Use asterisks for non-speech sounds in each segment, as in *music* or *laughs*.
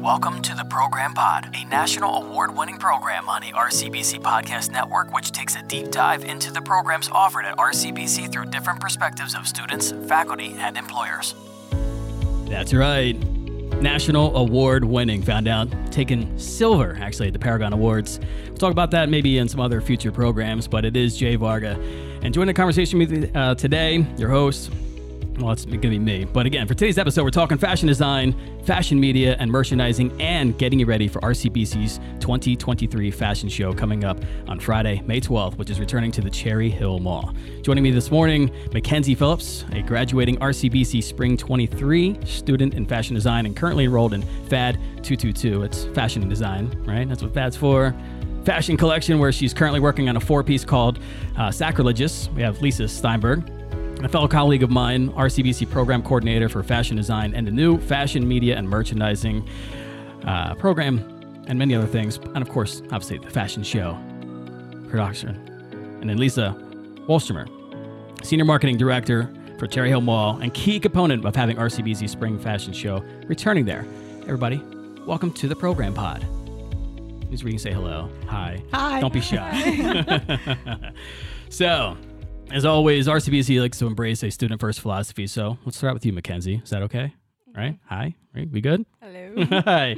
Welcome to the Program Pod, a national award winning program on the RCBC Podcast Network, which takes a deep dive into the programs offered at RCBC through different perspectives of students, faculty, and employers. That's right. National award winning, found out, taken silver actually at the Paragon Awards. We'll talk about that maybe in some other future programs, but it is Jay Varga. And joining the conversation with me uh, today, your host, well, it's going to be me. But again, for today's episode, we're talking fashion design, fashion media, and merchandising, and getting you ready for RCBC's 2023 fashion show coming up on Friday, May 12th, which is returning to the Cherry Hill Mall. Joining me this morning, Makenzie Phillips, a graduating RCBC Spring 23 student in fashion design and currently enrolled in FAD 222. It's fashion and design, right? That's what FAD's for fashion collection where she's currently working on a four piece called uh, Sacrilegious. We have Lisa Steinberg, a fellow colleague of mine, RCBC program coordinator for fashion design and the new fashion media and merchandising uh, program, and many other things. And of course, obviously, the fashion show production. And then Lisa Wolstromer, senior marketing director for Cherry Hill Mall and key component of having RCBC Spring Fashion Show returning there. Everybody, welcome to the program pod. Who's reading? Say hello. Hi. Hi. Don't be shy. *laughs* *laughs* so, as always, RCBC likes to embrace a student first philosophy. So let's start with you, Makenzie. Is that okay? Right? Hi. Right? We good? Hello. *laughs* *laughs* Hi.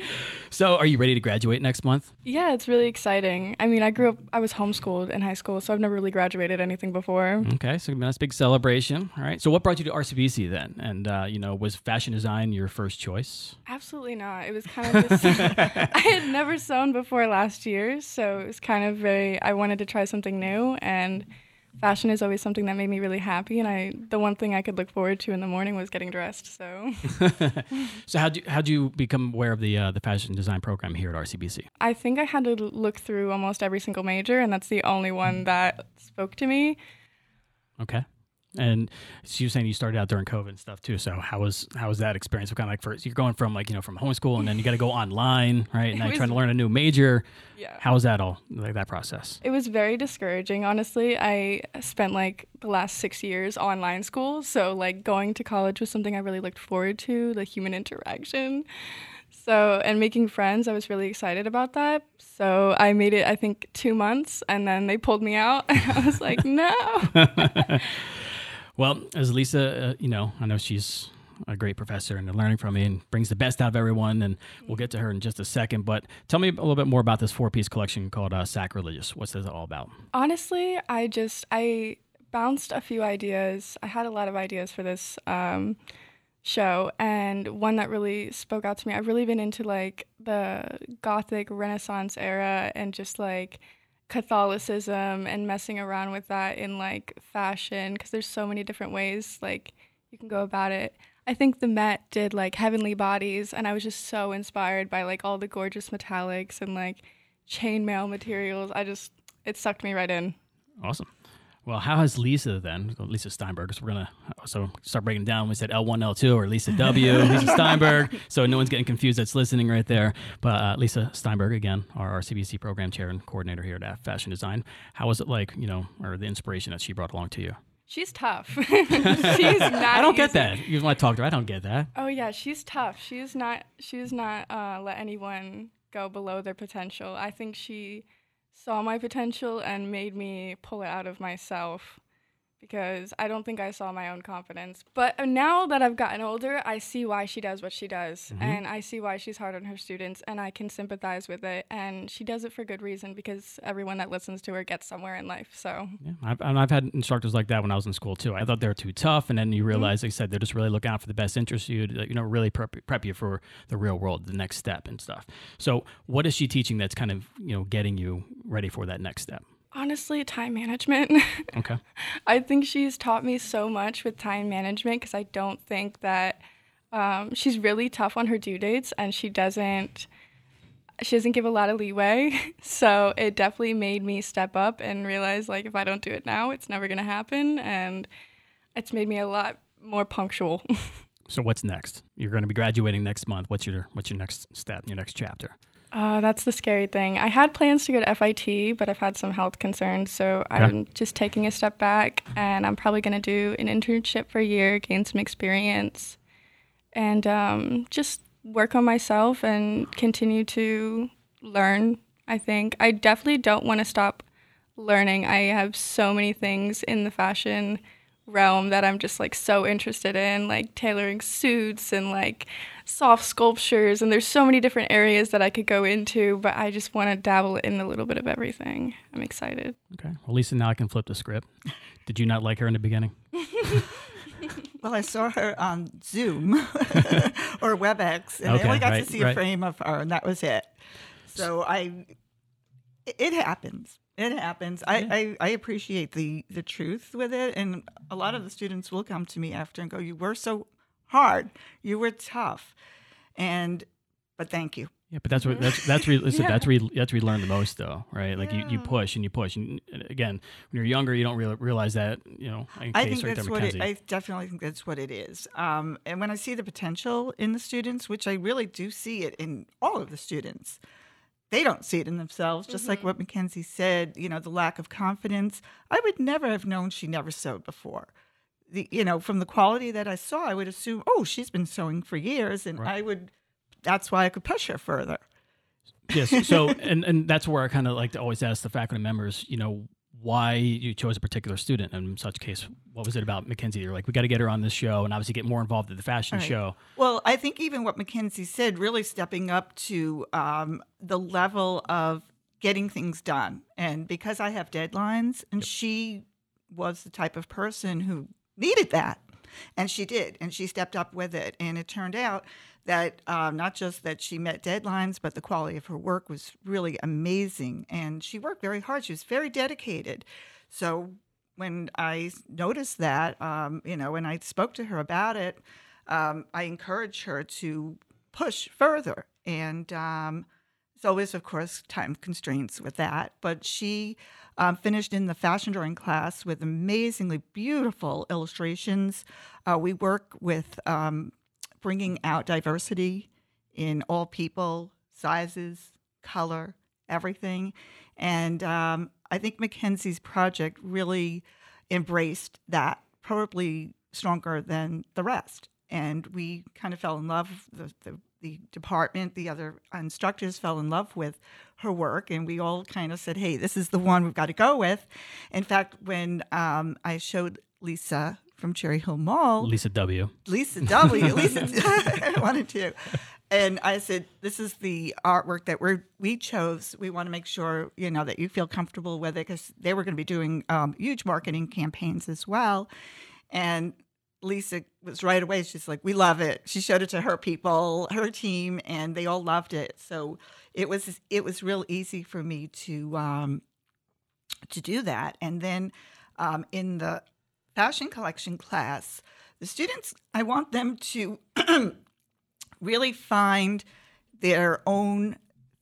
So, are you ready to graduate next month? yeah, it's really exciting. I mean, I grew up, I was homeschooled in high school, so I've never really graduated anything before. Okay, so that's a big celebration. All right. So, what brought you to RCBC then? And uh, you know, was fashion design your first choice? Absolutely not. It was kind of just, *laughs* I had never sewn before last year, so it was kind of very, I wanted to try something new, and fashion is always something that made me really happy. And I, the one thing I could look forward to in the morning was getting dressed. So *laughs* so, how do you, how'd you become aware of the uh, the fashion design program here at RCBC? I think I had to look through almost every single major, and that's the only one that spoke to me. Okay. And she you're saying you started out during COVID and stuff too. So how was how was that experience? What kind of like first you're going from like you know from homeschool and then you got to go online, *laughs* right? And now you're trying to learn a new major. Yeah. How was that all like that process? It was very discouraging, honestly. I spent like the last six years online school, so like going to college was something I really looked forward to, the human interaction. So, and making friends, I was really excited about that. So, I made it, I think, two months, and then they pulled me out. And *laughs* I was like, *laughs* no. Well, as Lisa, uh, you know, I know she's a great professor and learning from me and brings the best out of everyone. And we'll get to her in just a second. But tell me a little bit more about this four piece collection called uh, Sacrilegious. What's this all about? Honestly, I just, I bounced a few ideas. I had a lot of ideas for this um, show, and one that really spoke out to me. I've really been into like the Gothic Renaissance era and just like Catholicism and messing around with that in like fashion because there's so many different ways like you can go about it. I think the Met did like Heavenly Bodies, and I was just so inspired by like all the gorgeous metallics and like chainmail materials. I just it sucked me right in. Awesome. Well, how has Lisa then, Lisa Steinberg, because we're going to also start breaking down. We said L1, L2, or Lisa *laughs* W, Lisa Steinberg. So no one's getting confused that's listening right there. But uh, Lisa Steinberg, again, our RCBC program chair and coordinator here at Fashion Design. How was it like, you know, or the inspiration that she brought along to you? She's tough. *laughs* she's not. I don't get that. You want to talk to her? I don't get that. Oh yeah, she's tough. She's not. She's not uh, let anyone go below their potential. I think she saw my potential and made me pull it out of myself because I don't think I saw my own confidence. But now that I've gotten older, I see why she does what she does, mm-hmm. and I see why she's hard on her students, and I can sympathize with it. And she does it for good reason because everyone that listens to her gets somewhere in life. So Yeah, I've, and I've had instructors like that when I was in school too. I thought they were too tough, and then you mm-hmm. realize, like I said, they're just really looking out for the best interest of you, to, you know, really prep, prep you for the real world, the next step and stuff. So, what is she teaching that's kind of you know getting you ready for that next step? Honestly, time management. *laughs* Okay. I think she's taught me so much with time management because I don't think that um, she's really tough on her due dates and she doesn't she doesn't give a lot of leeway. *laughs* So it definitely made me step up and realize like if I don't do it now, it's never gonna happen. And it's made me a lot more punctual. *laughs* So, what's next? You're going to be graduating next month. What's your what's your next step? Your next chapter? Uh, that's the scary thing. I had plans to go to FIT, but I've had some health concerns, so I'm just taking a step back, and I'm probably going to do an internship for a year, gain some experience, and um, just work on myself and continue to learn. I think I definitely don't want to stop learning. I have so many things in the fashion realm that I'm just like so interested in, like tailoring suits and like soft sculptures. And there's so many different areas that I could go into, but I just want to dabble in a little bit of everything. I'm excited. Okay. Well, Lisa, now I can flip the script. Did you not like her in the beginning? *laughs* well, I saw her on Zoom *laughs* or WebEx, and Okay, I only got right, to see right. a frame of her, and that was it. So I, it, it happens. It happens. I, I, I appreciate the the truth with it, and a lot of the students will come to me after and go, "You were so hard. You were tough," and but thank you. Yeah, but that's what that's *laughs* that's re, listen, Yeah. that's where that's where you learn the most, though, right? Like you, you push and you push, and again, when you're younger, you don't real, realize that. You know, I think that's what it. I definitely think that's what it is. Um, and when I see the potential in the students, which I really do see it in all of the students, they don't see it in themselves. Just like mm-hmm. what Makenzie said, you know, the lack of confidence. I would never have known she never sewed before. The, you know, from the quality that I saw, I would assume, oh, she's been sewing for years, and Right. I would. That's why I could push her further. yes. So, *laughs* and and that's where I kind of like to always ask the faculty members, you know, why you chose a particular student. And in such case, what was it about Makenzie? You're like, we got to get her on this show, and obviously get more involved in the fashion Right. show. Well, I think even what Makenzie said, really stepping up to um, the level of getting things done. And because I have deadlines, and she was the type of person who needed that. And she did, and she stepped up with it. And it turned out that um, not just that she met deadlines, but the quality of her work was really amazing. And she worked very hard. She was very dedicated. So when I noticed that, um, you know, when I spoke to her about it, um, I encouraged her to push further. And um, there's always, of course, time constraints with that. But she um, finished in the fashion drawing class with amazingly beautiful illustrations. Uh, we work with um, bringing out diversity in all people, sizes, color, everything. And um, I think Makenzie's project really embraced that, probably stronger than the rest. And we kind of fell in love. The, the, the department, the other instructors fell in love with her work, and we all kind of said, "Hey, this is the one we've got to go with." In fact, when um, I showed Lisa from Cherry Hill Mall, Lisa W. Lisa W. Lisa, *laughs* I wanted to. And I said, "This is the artwork that we we chose. We want to make sure you know that you feel comfortable with it because they were going to be doing um, huge marketing campaigns as well." And Lisa was right away. She's like, "We love it." She showed it to her people, her team, and they all loved it. So it was it was real easy for me to um, to do that. And then um, in the fashion collection class, the students, I want them to *clears throat* really find their own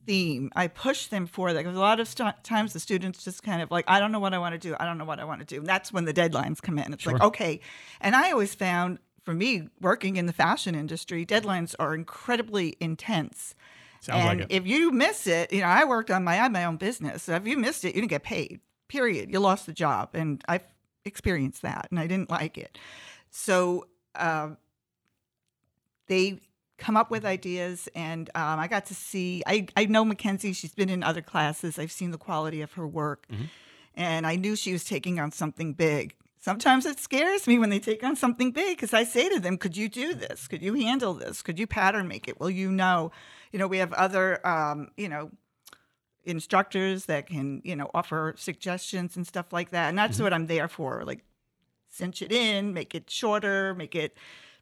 theme. I push them for that because a lot of st- times the students just kind of like, I don't know what I want to do. I don't know what I want to do. And that's when the deadlines come in. It's like, okay. And I always found for me, working in the fashion industry, deadlines are incredibly intense. Sounds and like if you miss it, you know, I worked on my I had my own business. So if you missed it, you didn't get paid. Period. You lost the job, and I've experienced that, and I didn't like it. So um, they come up with ideas, and um, I got to see. I I know Makenzie. She's been in other classes. I've seen the quality of her work, Mm-hmm. and I knew she was taking on something big. Sometimes it scares me when they take on something big because I say to them, "Could you do this? Could you handle this? Could you pattern make it? Will you know?" You know, we have other, um, you know, instructors that can, you know, offer suggestions and stuff like that, and that's what I'm there for. Like, cinch it in, make it shorter, make it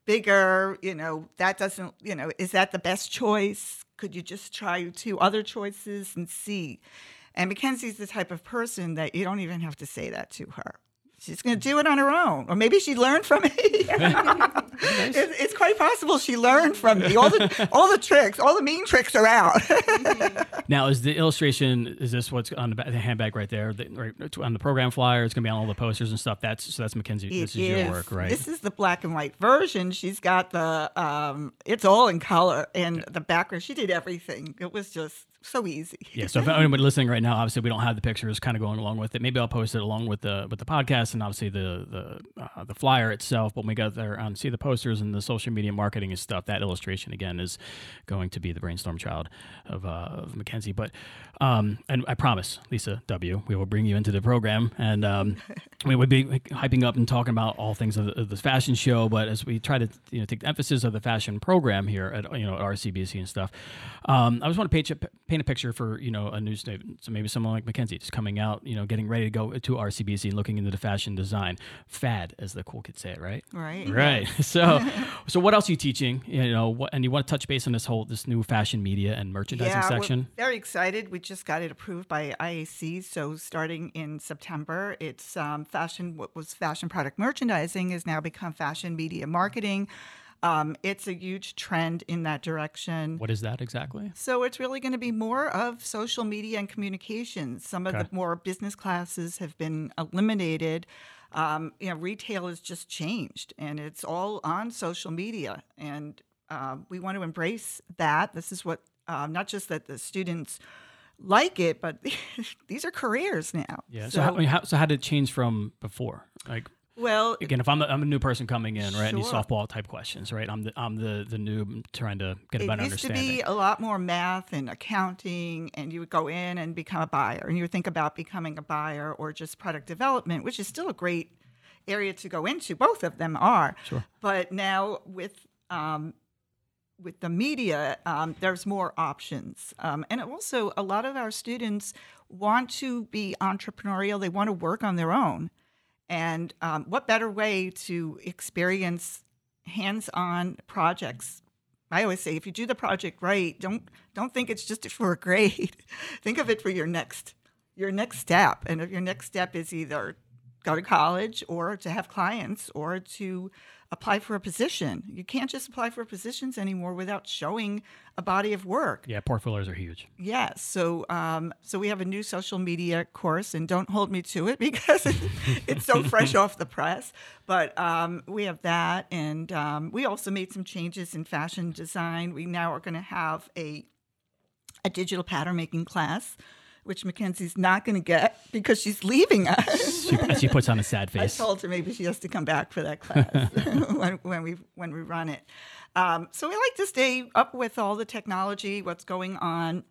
bigger. You know, that doesn't, you know, is that the best choice? Could you just try two other choices and see? And Makenzie's the type of person that you don't even have to say that to her. She's going to do it on her own, or maybe she learned from me. *laughs* *laughs* it's, it's quite possible she learned from me. All the all the tricks, all the mean tricks are out. *laughs* Now, is the illustration? Is this what's on the, the handbag right there? The, right on the program flyer, it's gonna be on all the posters and stuff. That's so that's Makenzie. this is It your work, right? This is the black and white version. She's got the um, it's all in color and the background. She did everything. It was just so easy. Yeah. So if anybody listening right now, obviously we don't have the pictures kind of going along with it. Maybe I'll post it along with the with the podcast and obviously the the uh, the flyer itself. But when we go there and see the posters and the social media marketing and stuff, that illustration again is going to be the brainstorm child of, uh, of Makenzie. But um, and I promise, Lisa W, we will bring you into the program and um, *laughs* we would be hyping up and talking about all things of the, of the fashion show. But as we try to you know take the emphasis of the fashion program here at you know at RCBC and stuff, um, I just want to paint paint a picture for you know a new student. So maybe someone like Makenzie just coming out, you know, getting ready to go to RCBC and looking into the fashion design fad, as the cool kids say it, right? Right. Right. *laughs* So, *laughs* so what else are you teaching? You know, what, and you want to touch base on this whole this new fashion media and merchandising yeah, section? We're very excited. We just got it approved by IAC. So starting in September, it's um, fashion. What was fashion product merchandising has now become fashion media marketing. Um, it's a huge trend in that direction. What is that exactly? So it's really going to be more of social media and communications. Some of Okay. the more business classes have been eliminated. Um, you know, retail has just changed, and it's all on social media, and uh, we want to embrace that. This is what um, not just that the students like it, but *laughs* these are careers now. Yeah. So, how, I mean, how, so how did it change from before? Like well, again, if I'm a, I'm a new person coming in, right? Any Sure. softball type questions, right? I'm the I'm the the noob trying to get a it better used to understanding. be a lot more math and accounting, and you would go in and become a buyer, and you would think about becoming a buyer or just product development, which is still a great area to go into. Both of them are. Sure. But now with um, with the media, um, there's more options, um, and also a lot of our students want to be entrepreneurial. They want to work on their own, and um, what better way to experience hands-on projects I always say if you do the project right, don't don't think it's just *laughs* for a grade. think of it for your next your next step. And if your next step is either go to college or to have clients or to apply for a position. You can't just apply for positions anymore without showing a body of work. yeah, portfolios are huge. Yes. So, um, so we have a new social media course, and don't hold me to it *laughs* because it, it's so fresh off the press. But um, we have that, and um, we also made some changes in fashion design. We now are going to have a a digital pattern making class, which Makenzie's not going to get because she's leaving us. *laughs* She, she puts on a sad face. I told her maybe she has to come back for that class *laughs* *laughs* when, when we when we run it. Um, so we like to stay up with all the technology, what's going on.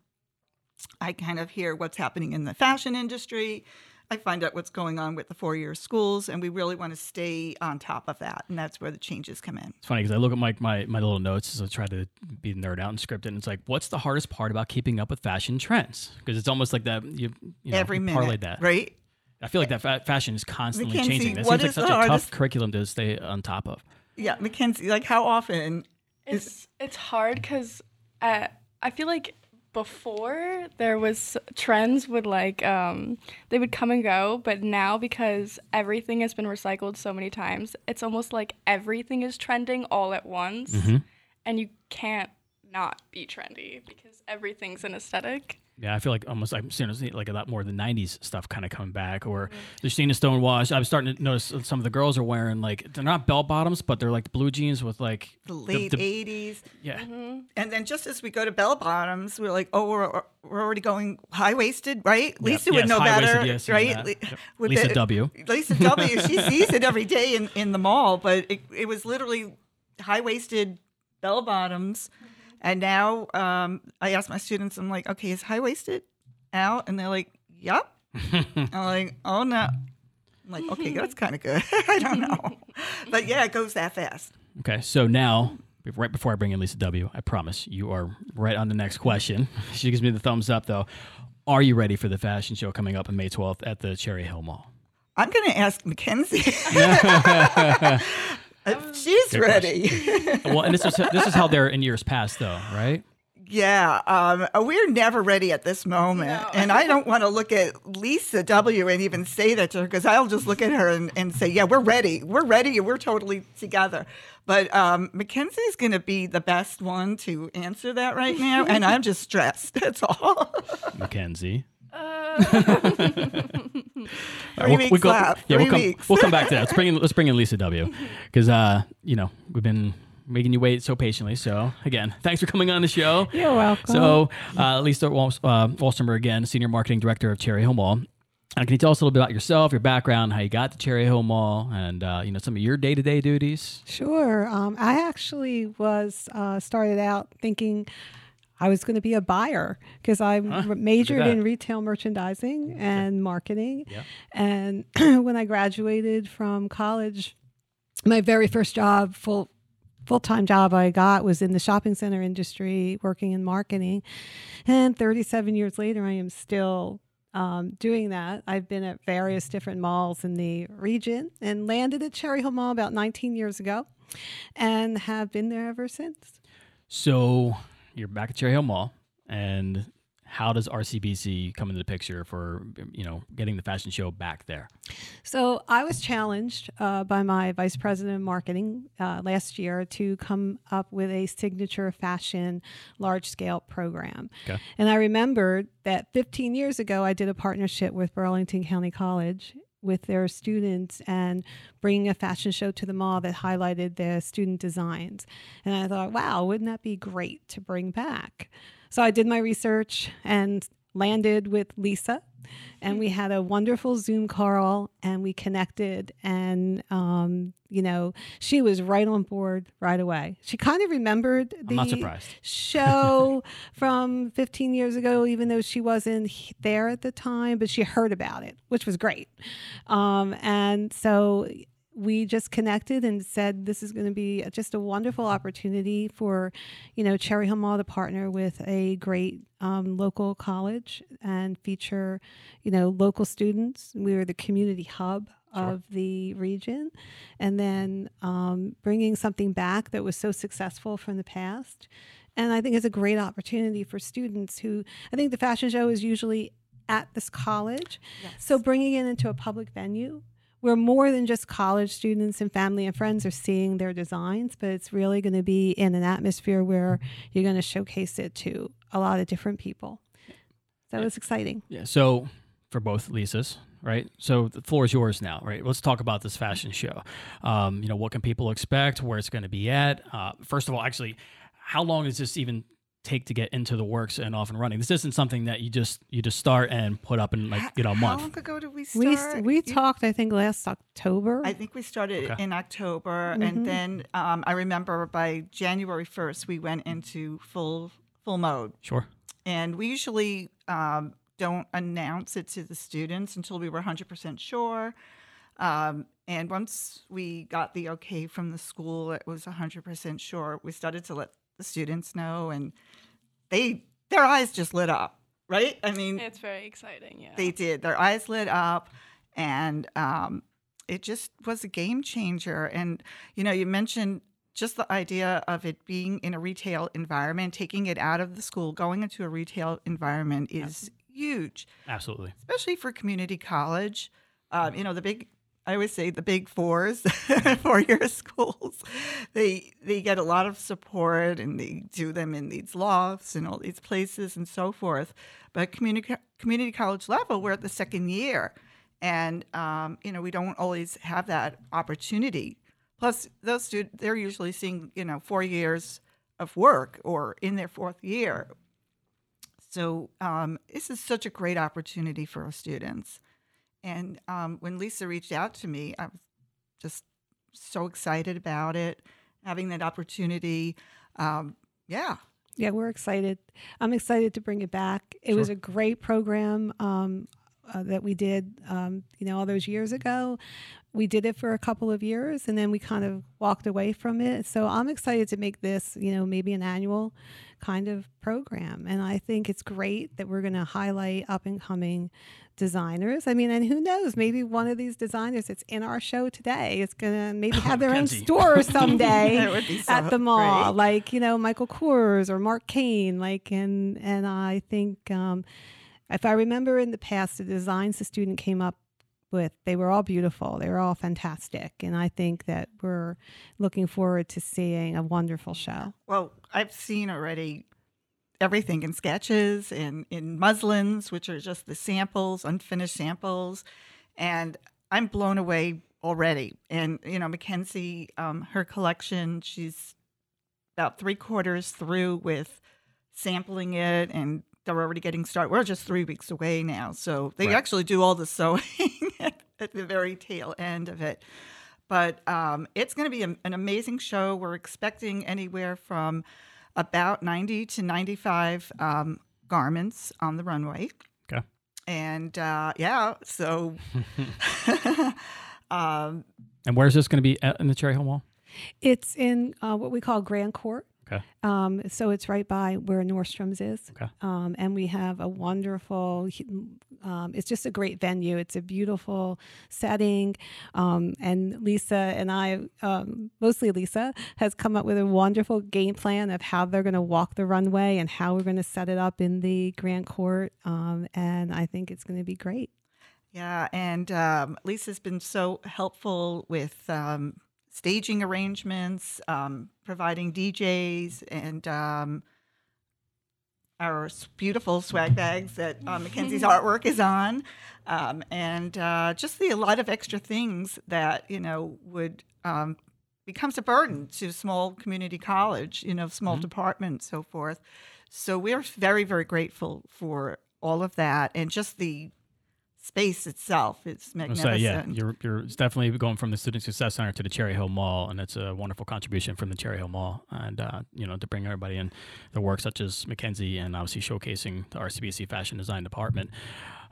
I kind of hear what's happening in the fashion industry. I find out what's going on with the four-year schools, and we really want to stay on top of that, and that's where the changes come in. It's funny because I look at my, my, my little notes as I try to be nerd out and script it. And it's like, what's the hardest part about keeping up with fashion trends? Because it's almost like that you, you know, Every minute, parlayed that. right? I feel like that fa- fashion is constantly Makenzie, changing. That what seems like such the a tough curriculum to stay on top of. Yeah, Makenzie. Like how often? It's it's hard because uh, I feel like before there was trends would like um, they would come and go, but now because everything has been recycled so many times, it's almost like everything is trending all at once, and you can't not be trendy because everything's an aesthetic. Yeah, I feel like almost I'm seeing like a lot more of the '90s stuff kind of coming back, or mm-hmm. they're seeing a stonewash. I'm starting to notice some of the girls are wearing like they're not bell bottoms, but they're like blue jeans with like The late the- '80s. yeah, mm-hmm. And then just as we go to bell bottoms, we're like, oh, we're, we're already going high waisted, right? Lisa would Yes, know better, yes, right? know that. Le- Yep. *laughs* Lisa the- W. Lisa W. She *laughs* sees it every day in, in the mall, but it, it was literally high waisted bell bottoms. Mm-hmm. And now um, I ask my students, I'm like, okay, is high waisted out? And they're like, yep. *laughs* I'm like, oh no. I'm like, okay, that's kind of good. *laughs* I don't know. But yeah, it goes that fast. Okay, so now, right before I bring in Lisa W, I promise you are right on the next question. *laughs* She gives me the thumbs up though. Are you ready for the fashion show coming up on May 12th at the Cherry Hill Mall? I'm going to ask Makenzie. If she's Good ready. *laughs* Well, and this is this is how they're in years past though, right? yeah, um, we're never ready at this moment. No. And I don't want to look at Lisa W. and even say that to her because I'll just look at her and, and say, yeah, we're ready. We're ready and we're totally together. But um, Makenzie's going to be the best one to answer that right now. And I'm just stressed. *laughs* That's all. Makenzie. *laughs* Weeks left. Yeah, Three we'll come, weeks. we'll come back to that. Let's bring in let's bring in Lisa W. Because uh, you know we've been making you wait so patiently. So again, thanks for coming on the show. You're welcome. So uh, Lisa Wal- uh, again, senior marketing director of Cherry Hill Mall. Uh, can you tell us a little bit about yourself, your background, how you got to Cherry Hill Mall, and uh, you know some of your day to day duties? Sure. Um, I actually was uh, started out thinking I was going to be a buyer because I Huh, majored in retail merchandising and marketing. Yeah. And *clears throat* when I graduated from college, my very first job, full full time job I got was in the shopping center industry, working in marketing. And 37 years later, I am still um, doing that. I've been at various different malls in the region and landed at Cherry Hill Mall about 19 years ago and have been there ever since. So you're back at Cherry Hill Mall, and how does RCBC come into the picture for you know getting the fashion show back there? So I was challenged uh, by my vice president of marketing uh, last year to come up with a signature fashion large scale program. Okay. And I remembered that 15 years ago, I did a partnership with Burlington County College with their students and bringing a fashion show to the mall that highlighted their student designs. And I thought, wow, wouldn't that be great to bring back? So I did my research and landed with Lisa, and we had a wonderful Zoom call, and we connected. And um, you know, she was right on board right away. She kind of remembered the I'm not surprised. show *laughs* from 15 years ago, even though she wasn't there at the time, but she heard about it, which was great. Um, and so we just connected and said this is going to be just a wonderful opportunity for, you know, Cherry Hill Mall to partner with a great um, local college and feature, you know, local students. We were the community hub of the region, and then um, bringing something back that was so successful from the past. And I think it's a great opportunity for students who I think the fashion show is usually at this college. So bringing it into a public venue where more than just college students and family and friends are seeing their designs, but it's really going to be in an atmosphere where you're going to showcase it to a lot of different people. So it's exciting. Yeah. So for both Lisas, right? So the floor is yours now, right? Let's talk about this fashion show. Um, you know, what can people expect? Where it's going to be at? Uh, first of all, actually, how long is this even take to get into the works and off and running? This isn't something that you just you just start and put up in like you know a How long ago did we We, start? we You- talked, I think, last October. I think we started Okay. in October, Mhm. and then um, I remember by January first we went into full full mode. Sure. And we usually um, don't announce it to the students until we were 100% sure. Um, and once we got the okay from the school, it was 100% sure. We started to let the students know, and they their eyes just lit up, right? I mean, It's very exciting. Yeah. they did. Their eyes lit up, and um, it just was a game changer. And you know, you mentioned just the idea of it being in a retail environment, taking it out of the school, going into a retail environment is huge, Absolutely. especially for community college. Um, you know, the big. I always say the big fours, *laughs* four-year schools, they they get a lot of support and they do them in these lofts and all these places and so forth. But community community college level, we're at the second year, and um, you know we don't always have that opportunity. Plus, those students they're usually seeing you know four years of work or in their fourth year. So um, this is such a great opportunity for our students. And um, when Lisa reached out to me, I was just so excited about it, having that opportunity. Um, yeah, Yeah, we're excited. I'm excited to bring it back. It was a great program um, uh, that we did, um, you know, all those years ago. We did it for a couple of years and then we kind of walked away from it. So I'm excited to make this, you know, maybe an annual kind of program. And I think it's great that we're going to highlight up and coming designers. I mean, and who knows, maybe one of these designers that's in our show today is going to maybe *laughs* have their own store *laughs* someday That would be so at the mall, great. like you know Michael Kors or Mark Kane, like and and I think um, if I remember in the past, the designs the student came up with, they were all beautiful, they were all fantastic, and I think that we're looking forward to seeing a wonderful show. Well, I've seen already everything in sketches and in muslins, which are just the samples, unfinished samples, and I'm blown away already. And you know, Makenzie, um, her collection, she's about three quarters through with sampling it and they're already getting started. We're just three weeks away now. So they Right. actually do all the *laughs* sewing at, at the very tail end of it. But um, it's going to be a- an amazing show. We're expecting anywhere from about 90 to 95 um, garments on the runway. Okay. And uh, yeah, so *laughs* *laughs* um, And where's this going to be at, in the Cherry Hill Mall? It's in uh, what we call Grand Court. Okay. Um, so it's right by where Nordstrom's is. Okay. Um, and we have a wonderful, um, it's just a great venue. It's a beautiful setting. Um, and Lisa and I, um, mostly Lisa, has come up with a wonderful game plan of how they're going to walk the runway and how we're going to set it up in the Grand Court. Um, and I think it's going to be great. Yeah, and um, Lisa's been so helpful with um, staging arrangements, um, providing DJs, and um, our beautiful swag bags that uh, Makenzie's *laughs* artwork is on, um, and uh, just the a lot of extra things that you know would um, becomes a burden to small community college, you know, small department, so forth. So we're very, very grateful for all of that, and just the space itself is magnificent. say, yeah, you're, you're definitely going from the Student Success Center to the Cherry Hill Mall, and it's a wonderful contribution from the Cherry Hill Mall, and uh, you know to bring everybody in the work such as Makenzie, and obviously showcasing the RCBC Fashion Design Department.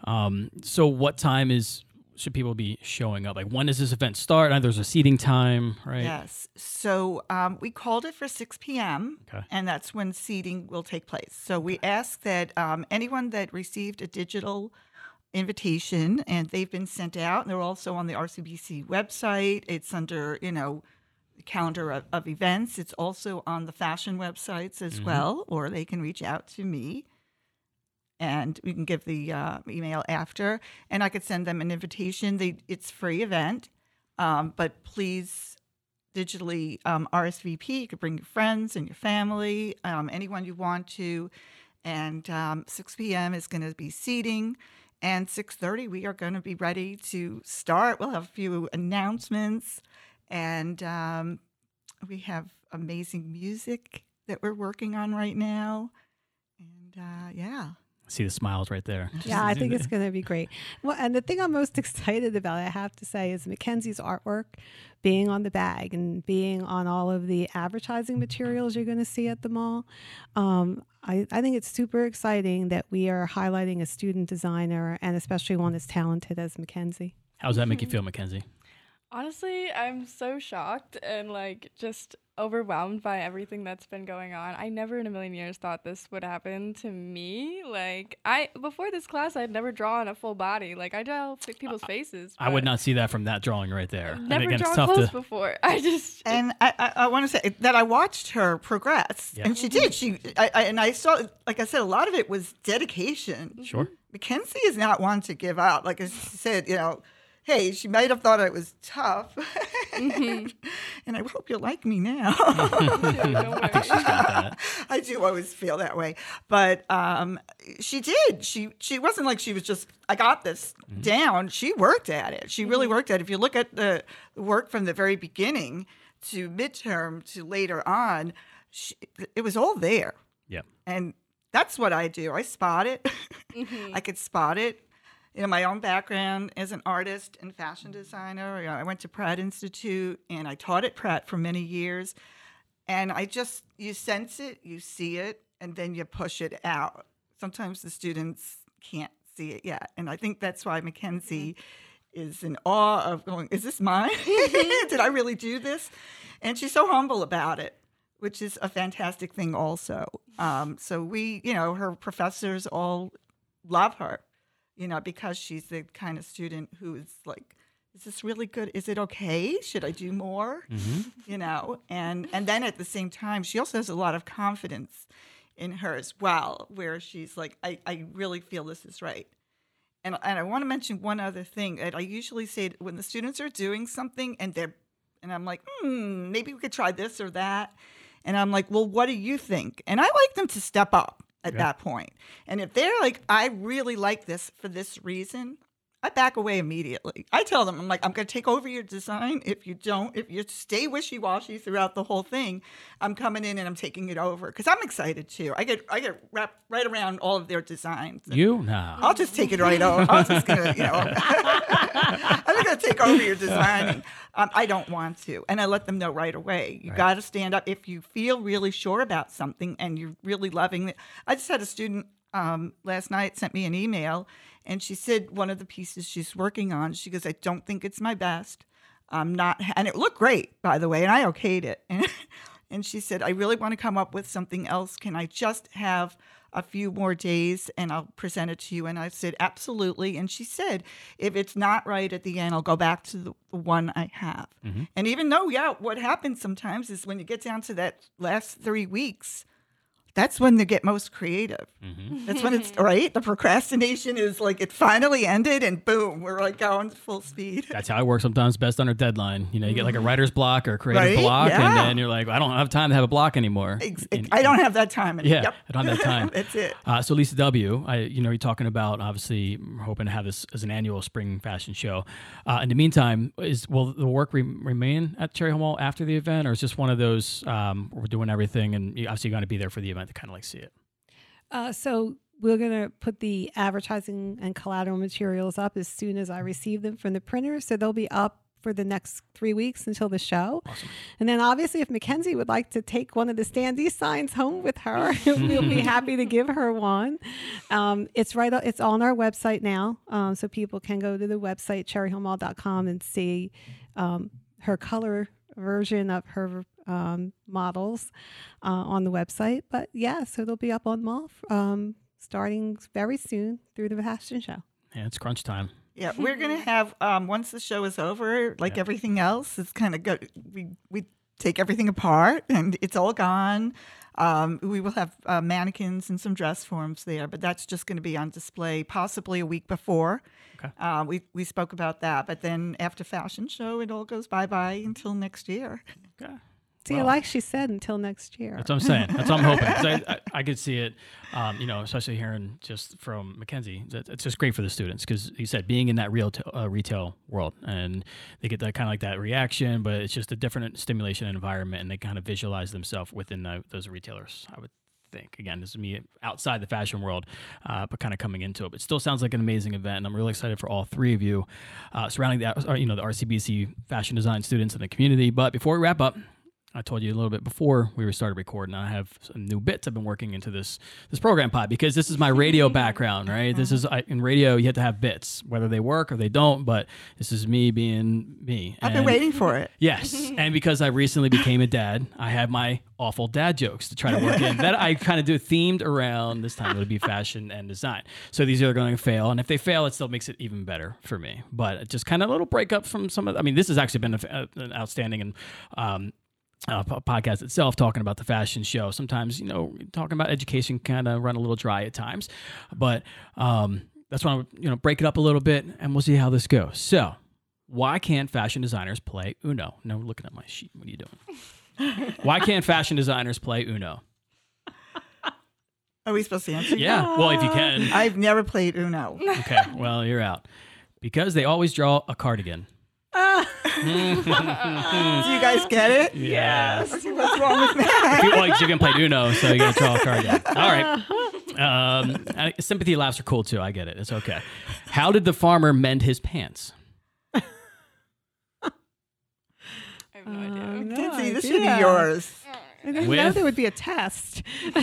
Um, so, what time is should people be showing up? Like, when does this event start? And there's a seating time, right? Yes. So um, we called it for 6 p.m., Okay. and that's when seating will take place. So we ask that um, anyone that received a digital invitation and they've been sent out, and they're also on the RCBC website. It's under, you know, calendar of, of events. It's also on the fashion websites as well, or they can reach out to me and we can give the uh, email after, and I could send them an invitation. They, it's free event, um, but please digitally um, RSVP. You could bring your friends and your family, um, anyone you want to. And um, 6 p.m. is going to be seating, and 6:30 we are going to be ready to start. We'll have a few announcements, and um, we have amazing music that we're working on right now. And uh, yeah. See the smiles right there. Yeah, I think it's going to be great. Well, and the thing I'm most *laughs* excited about, I have to say, is Makenzie's artwork being on the bag and being on all of the advertising materials you're going to see at the mall. Um, I, I think it's super exciting that we are highlighting a student designer and especially one as talented as Makenzie. How does that make you mm-hmm. feel, Makenzie? Honestly, I'm so shocked and like just overwhelmed by everything that's been going on. I never in a million years thought this would happen to me. Like I before this class, I'd never drawn a full body. Like I draw people's faces. I would not see that from that drawing right there. I've Never again, it's drawn tough clothes to. before. *laughs* I just And I, I, I want to say that I watched her progress, Yeah. and she did. She, I, I, and I saw, like I said, a lot of it was dedication. Sure. Makenzie is not one to give up. Like I said, you know, hey, she might have thought I was tough, *laughs* and I hope you like me now. don't worry. that. *laughs* I do always feel that way, but um, she did. She she wasn't like she was just I got this down. She worked at it. She really worked at it. If you look at the work from the very beginning to midterm to later on, she, it was all there. Yeah. And that's what I do. I spot it. *laughs* I could spot it. You know, my own background as an artist and fashion designer. You know, I went to Pratt Institute and I taught at Pratt for many years. And I just, you sense it, you see it, and then you push it out. Sometimes the students can't see it yet. And I think that's why Makenzie is in awe of going, is this mine? *laughs* Did I really do this? And she's so humble about it which is a fantastic thing also. Um, so we, you know, her professors all love her, you know, because she's the kind of student who is like, is this really good? Is it okay? Should I do more? You know, and and then at the same time, she also has a lot of confidence in her as well, where she's like, I, I really feel this is right. And, and I want to mention one other thing that I usually say when the students are doing something and they're and I'm like, hmm, maybe we could try this or that. And I'm like, well, what do you think? And I like them to step up at Yeah. that point. And if they're like, I really like this for this reason, I back away immediately. I tell them, I'm like, I'm going to take over your design. If you don't, if you stay wishy washy throughout the whole thing, I'm coming in and I'm taking it over because I'm excited too. I get I get wrapped right around all of their designs. You? No. I'll just take it right over. I'm just gonna, you know, *laughs* I'm just gonna take over your designing. Um, I don't want to, and I let them know right away. You Right. got to stand up if you feel really sure about something and you're really loving it. I just had a student um, last night sent me an email, and she said one of the pieces she's working on. She goes, "I don't think it's my best. I'm not," and it looked great, by the way, and I okayed it. And, *laughs* and she said, "I really want to come up with something else. Can I just have?" a few more days and I'll present it to you. And I said, absolutely. And she said, if it's not right at the end, I'll go back to the, the one I have. And even though, yeah, what happens sometimes is when you get down to that last three weeks, that's when they get most creative. That's when it's right. The procrastination is like it finally ended, and boom, we're like going full speed. That's how I work sometimes best under a deadline. You know, you get like a writer's block or a creative Right? block, and then you're like, I don't have time to have a block anymore. Ex- And- I don't have that time. Yeah, Yep. I don't have that time. *laughs* That's it. Uh, so Lisa W, I you know you're talking about obviously hoping to have this as an annual spring fashion show. Uh, in the meantime, is will the work re- remain at Cherry Hill Mall after the event, or is just one of those um, we're doing everything and you obviously going to be there for the event to kind of like see it? Uh, so we're going to put the advertising and collateral materials up as soon as I receive them from the printer. So they'll be up for the next three weeks until the show. And then obviously, if Makenzie would like to take one of the standee signs home with her, *laughs* we'll be happy to give her one. Um, it's right. It's on our website now, um, so people can go to the website cherryhillmall.com and see um, her color version of her um, models uh, on the website. But yeah, so they'll be up on mall um, starting very soon through the fashion show. Yeah, it's crunch time. Yeah, we're gonna *laughs* have um, once the show is over, like everything else, it's kind of go. We we take everything apart and it's all gone. Um, we will have uh, mannequins and some dress forms there, but that's just going to be on display possibly a week before. Okay. Uh, we we spoke about that, but then after fashion show, it all goes bye bye until next year. Okay. See, Well- like she said, until next year. That's what I'm saying. That's what I'm hoping. I, *laughs* I, I could see it, um, you know, especially hearing just from Makenzie. that It's just great for the students because you said being in that real t- uh, retail world and they get that kind of like that reaction, but it's just a different stimulation environment and they kind of visualize themselves within the, those retailers. I would think again, this is me outside the fashion world, uh, but kind of coming into it. But it still sounds like an amazing event, and I'm really excited for all three of you uh, surrounding that, or, you know, the RCBC fashion design students in the community. But before we wrap up. I told you a little bit before we started recording. I have some new bits I've been working into this this program pod because this is my radio *laughs* background, right? This is I, in radio. You have to have bits, whether they work or they don't. But this is me being me. I've been waiting for it. Yes, *laughs* and because I recently became a dad, I have my awful dad jokes to try to work in that I kind of do themed around this time. It'll be fashion and design. So these are going to fail, and if they fail, it still makes it even better for me. But just kind of a little breakup from some of. I mean, this has actually been a, an outstanding and. Um, uh, po- podcast itself talking about the fashion show. Sometimes, you know, talking about education kind of run a little dry at times, but um, that's why I would, you know break it up a little bit, and we'll see how this goes. So, why can't fashion designers play Uno? No, looking at my sheet. What are you doing? *laughs* why can't fashion designers play Uno? Are we supposed to answer? Yeah, well, if you can. I've never played Uno. Okay, well, you're out because they always draw a cardigan. *laughs* Do you guys get it? Yes. What's wrong with me? you, well, you can play Uno, so you got to draw a card. *laughs* All right. Um, uh, sympathy laughs are cool too. I get it. It's okay. How did the farmer mend his pants? I have no idea. Um, no Kinsey, this should be yours. I didn't know there would be a test. *laughs*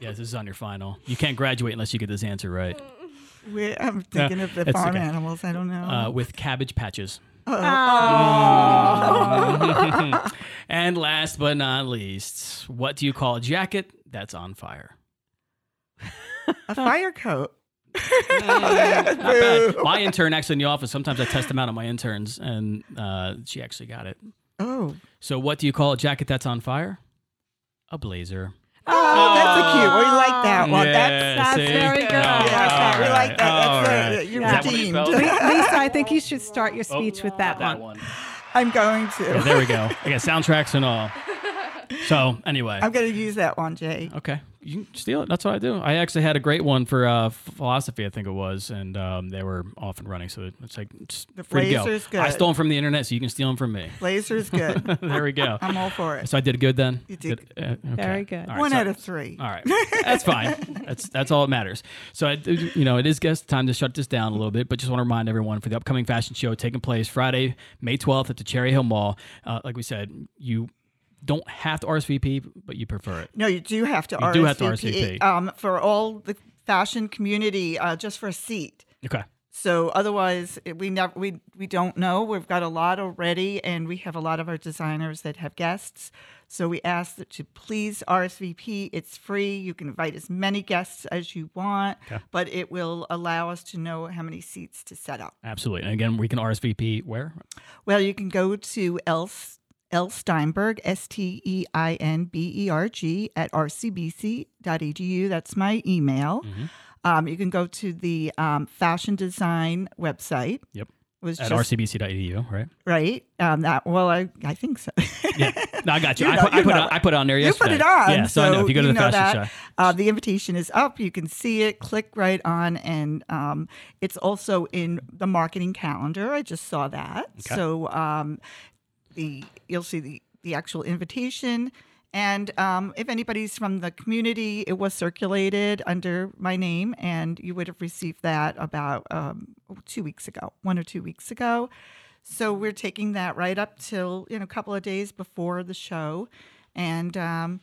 Yes, this is on your final. You can't graduate unless you get this answer right. We, I'm thinking of the farm okay. animals. I don't know. Uh, with cabbage patches. Oh. *laughs* and last but not least, what do you call a jacket that's on fire? a fire coat. Not bad. *laughs* My intern actually in the office. Sometimes I test them out on my interns, and uh, she actually got it. Oh. So, what do you call a jacket that's on fire? A blazer. Oh, that's a cute. We like that one. Yeah, that's that's see? very good. All yeah, we right, like that. That's all right. you're Is that redeemed. felt? *laughs* Lisa, I think you should start your speech with that, Oh, That one. one. I'm going Yeah, to. there we go. I got soundtracks and all. So, anyway. I'm going to use that one, Jay. Okay, you can steal it. That's what I do. I actually had a great one for uh, philosophy, I think it was, and um, they were off and running. So it's like it's The free to go. Blazer's I stole them from the internet, so you can steal them from me. Blazer's good. *laughs* there we go. I'm all for it. So I did good then. You did Good- uh, okay. Very good. All right, One so- out of three. All right, that's fine. That's that's all that matters. So I, you know, it is guess time to shut this down a little bit, but just want to remind everyone for the upcoming fashion show taking place Friday, May twelfth at the Cherry Hill Mall. Uh, like we said, you don't have to RSVP, but you prefer it. No, you do have to You RSVP, do have to RSVP. Um, for all the fashion community, uh, just for a seat. Okay. So otherwise, we never we we don't know. We've got a lot already, and we have a lot of our designers that have guests. So we ask that you please RSVP. It's free. You can invite as many guests as you want, Okay. but it will allow us to know how many seats to set up. Absolutely. And again, we can RSVP where? Well, you can go to L. L. Steinberg, S T E I N B E R G, at rcbc.edu. That's my email. Mm-hmm. Um, you can go to the um, fashion design website. Yep. Was At just rcbc.edu, right? right. Um, that well, I I think so. Yeah. No, I got you. *laughs* You I know- put, I, put it, I put it on there you put it on. Yeah, so, I know. If you go to the fashion show. Uh, the invitation is up. You can see it. Click right on, and um, it's also in the marketing calendar. I just saw that. Okay. So um, the you'll see the the actual invitation. And um, if anybody's from the community, it was circulated under my name, and you would have received that about um, two weeks ago, one or two weeks ago. So we're taking that right up till you know a couple of days before the show, and um,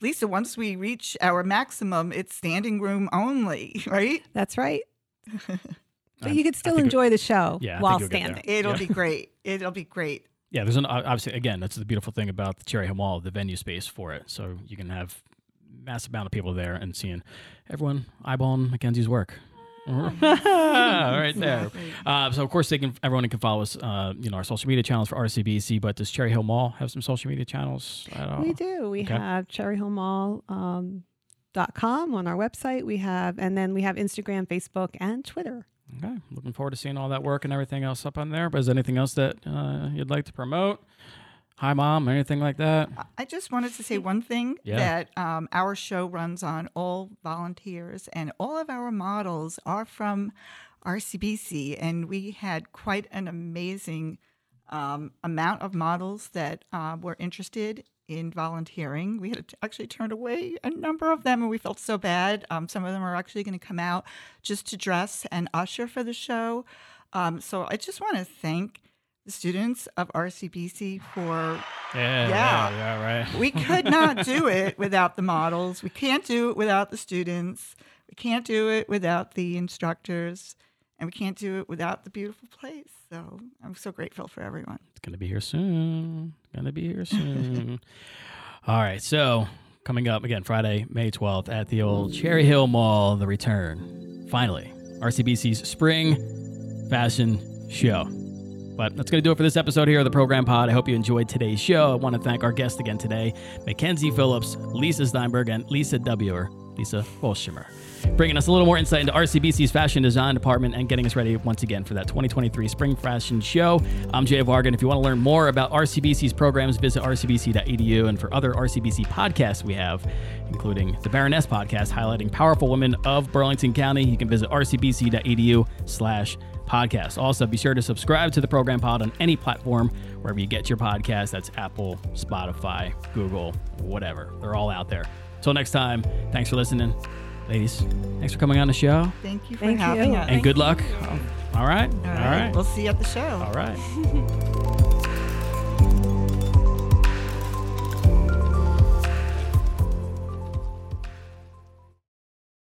Lisa, once we reach our maximum, it's standing room only, *laughs* right? That's right. I- *laughs* But you could still think- enjoy the show Yeah, while think you'll get there. standing. It'll Yeah. be *laughs* great. It'll be great. Yeah, there's an obviously again that's the beautiful thing about the Cherry Hill Mall, the venue space for it. So you can have massive amount of people there and seeing everyone eyeballing Makenzie's work. *laughs* right there. Uh, so of course they can. Everyone can follow us. Uh, you know our social media channels for RCBC. But does Cherry Hill Mall have some social media channels? at all? We do. We Okay. have cherryhillmall um, dot com on our website. We have, and then we have Instagram, Facebook, and Twitter. Okay, looking forward to seeing all that work and everything else up on there. But is there anything else that uh, you'd like to promote? Hi, mom, anything like that? I just wanted to say one thing Yeah. that um, our show runs on all volunteers, and all of our models are from RCBC, and we had quite an amazing um, amount of models that uh, were interested in volunteering. We had actually turned away a number of them, and we felt so bad. Um, some of them are actually going to come out just to dress and usher for the show. Um, so I just want to thank the students of RCBC for Yeah, Yeah. yeah, yeah, right. we could not do *laughs* it without the models. We can't do it without the students. We can't do it without the instructors. And we can't do it without the beautiful place. So I'm so grateful for everyone. It's gonna be here soon. Gonna be here soon. *laughs* All right, so coming up again Friday, May twelfth at the old Cherry Hill Mall, the return. Finally, RCBC's spring fashion show. But that's going to do it for this episode here of the Program Pod. I hope you enjoyed today's show. I want to thank our guests again today Makenzie Phillips, Lisa Steinberg, and Lisa W. Lisa Wolstromer. Bringing us a little more insight into RCBC's fashion design department and getting us ready once again for that 2023 Spring Fashion Show. I'm Jay Vargan. If you want to learn more about RCBC's programs, visit rcbc.edu. And for other RCBC podcasts we have, including the Baroness podcast highlighting powerful women of Burlington County, you can visit rcbc.edu slash podcast. Also, be sure to subscribe to the program pod on any platform wherever you get your podcast. That's Apple, Spotify, Google, whatever. They're all out there. Until next time, thanks for listening. Ladies, thanks for coming on the show. Thank you for Thank having you. us. And good luck. All right. All right. We'll see you at the show. All right. *laughs*